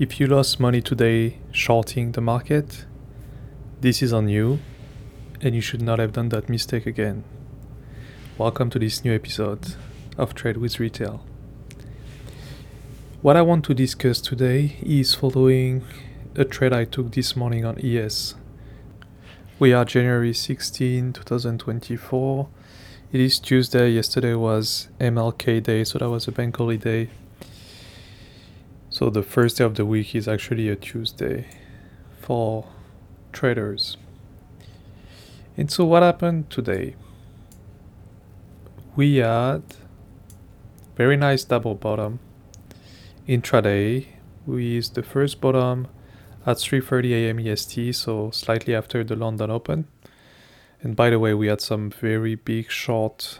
If you lost money today shorting the market, this is on you, and you should not have done that mistake again. Welcome to this new episode of Trade with Retail. What I want to discuss today is following a trade I took this morning on ES. We are January 16, 2024. It is Tuesday. Yesterday was MLK Day, so that was a bank holiday. So the first day of the week is actually a Tuesday for traders. And so what happened today? We had very nice double bottom intraday with the first bottom at 3:30 a.m. EST, so slightly after the London Open. And by the way, we had some very big short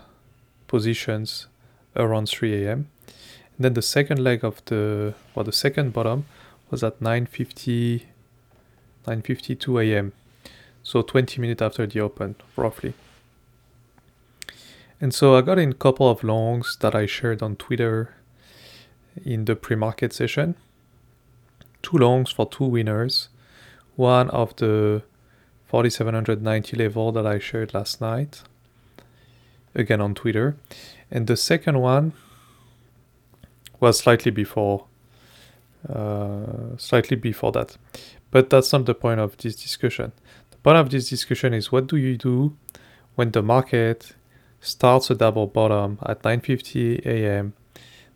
positions around 3 a.m. Then the second leg of the, well, the second bottom was at 9.50, 9.52 a.m. So 20 minutes after the open, roughly. And so I got in a couple of longs that I shared on Twitter in the pre-market session. Two longs for two winners. One of the 4790 level that I shared last night, again on Twitter. And the second one was slightly before uh, slightly before that. But that's not the point of this discussion. The point of this discussion is what do you do when the market starts a double bottom at 9:50 a.m.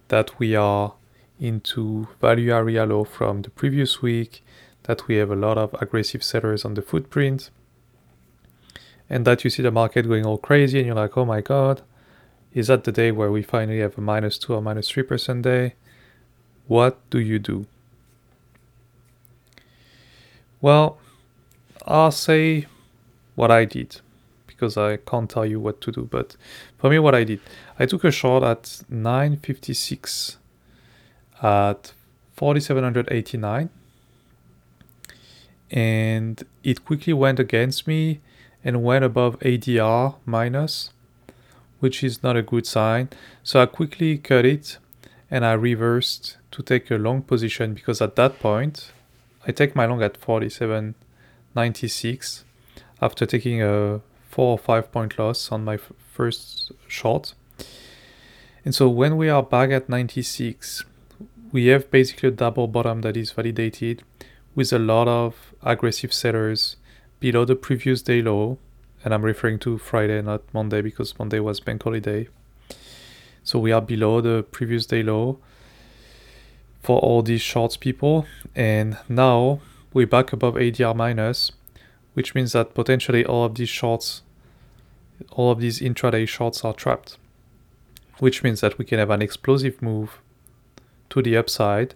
that we are into value area low from the previous week, that we have a lot of aggressive sellers on the footprint, and that you see the market going all crazy and you're like, "Oh my god, is that the day where we finally have a minus 2 or minus 3% day. What do you do? Well, I'll say what I did because I can't tell you what to do. But for me, what I did, I took a short at 956 at 4789 and it quickly went against me and went above ADR minus which is not a good sign. So I quickly cut it and I reversed to take a long position because at that point I take my long at 47.96 after taking a four or five point loss on my f- first short. And so when we are back at 96, we have basically a double bottom that is validated with a lot of aggressive sellers below the previous day low and I'm referring to Friday, not Monday, because Monday was bank holiday. So we are below the previous day low for all these shorts people, and now we're back above ADR minus, which means that potentially all of these shorts, all of these intraday shorts are trapped, which means that we can have an explosive move to the upside.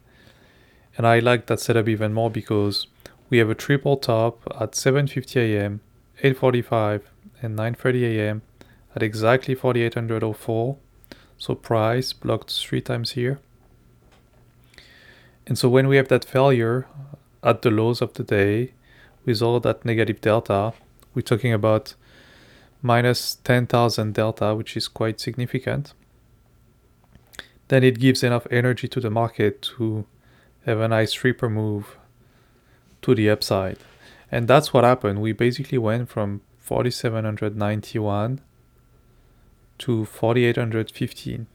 And I like that setup even more because we have a triple top at 7:50 a.m 8.45 and 9.30 a.m. at exactly 4804. So price blocked three times here. And so when we have that failure at the lows of the day with all that negative delta, we're talking about minus 10,000 delta, which is quite significant. Then it gives enough energy to the market to have a nice reaper move to the upside. And that's what happened. We basically went from 4791 to 4815.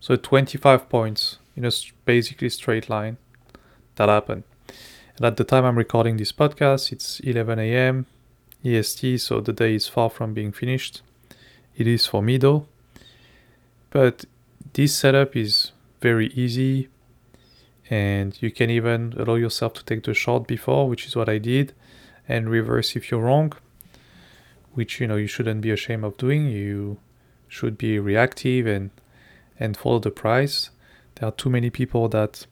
So 25 points in a basically straight line that happened. And at the time I'm recording this podcast, it's 11 a.m. EST, so the day is far from being finished. It is for me though. But this setup is very easy and you can even allow yourself to take the short before, which is what I did and reverse if you're wrong, which you know you shouldn't be ashamed of doing. You should be reactive and and follow the price. There are too many people that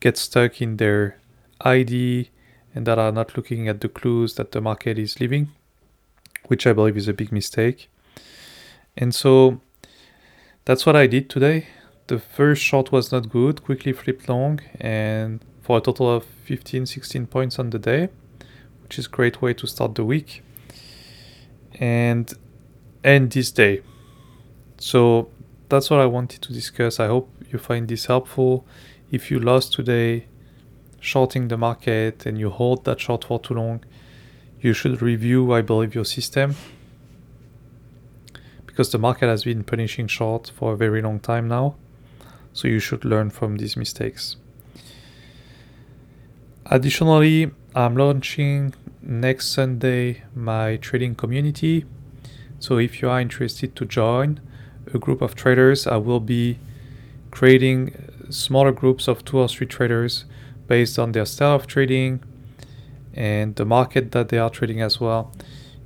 get stuck in their ID and that are not looking at the clues that the market is leaving, which I believe is a big mistake. And so that's what I did today. The first short was not good, quickly flipped long, and for a total of 15 16 points on the day which is a great way to start the week and end this day. So that's what I wanted to discuss. I hope you find this helpful. If you lost today, shorting the market and you hold that short for too long, you should review, I believe, your system because the market has been punishing short for a very long time now. So you should learn from these mistakes. Additionally, I'm launching next Sunday my trading community. So if you are interested to join a group of traders, I will be creating smaller groups of two or three traders based on their style of trading and the market that they are trading as well.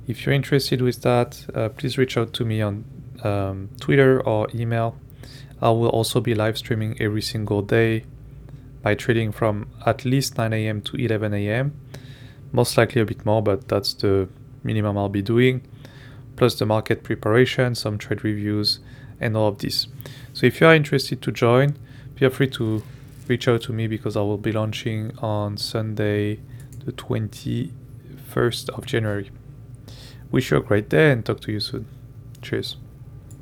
If you're interested with that, uh, please reach out to me on um, Twitter or email. I will also be live streaming every single day by trading from at least 9 a.m. to 11 a.m. Most likely a bit more, but that's the minimum I'll be doing. Plus the market preparation, some trade reviews, and all of this. So if you are interested to join, feel free to reach out to me because I will be launching on Sunday, the 21st of January. Wish you a great day and talk to you soon. Cheers.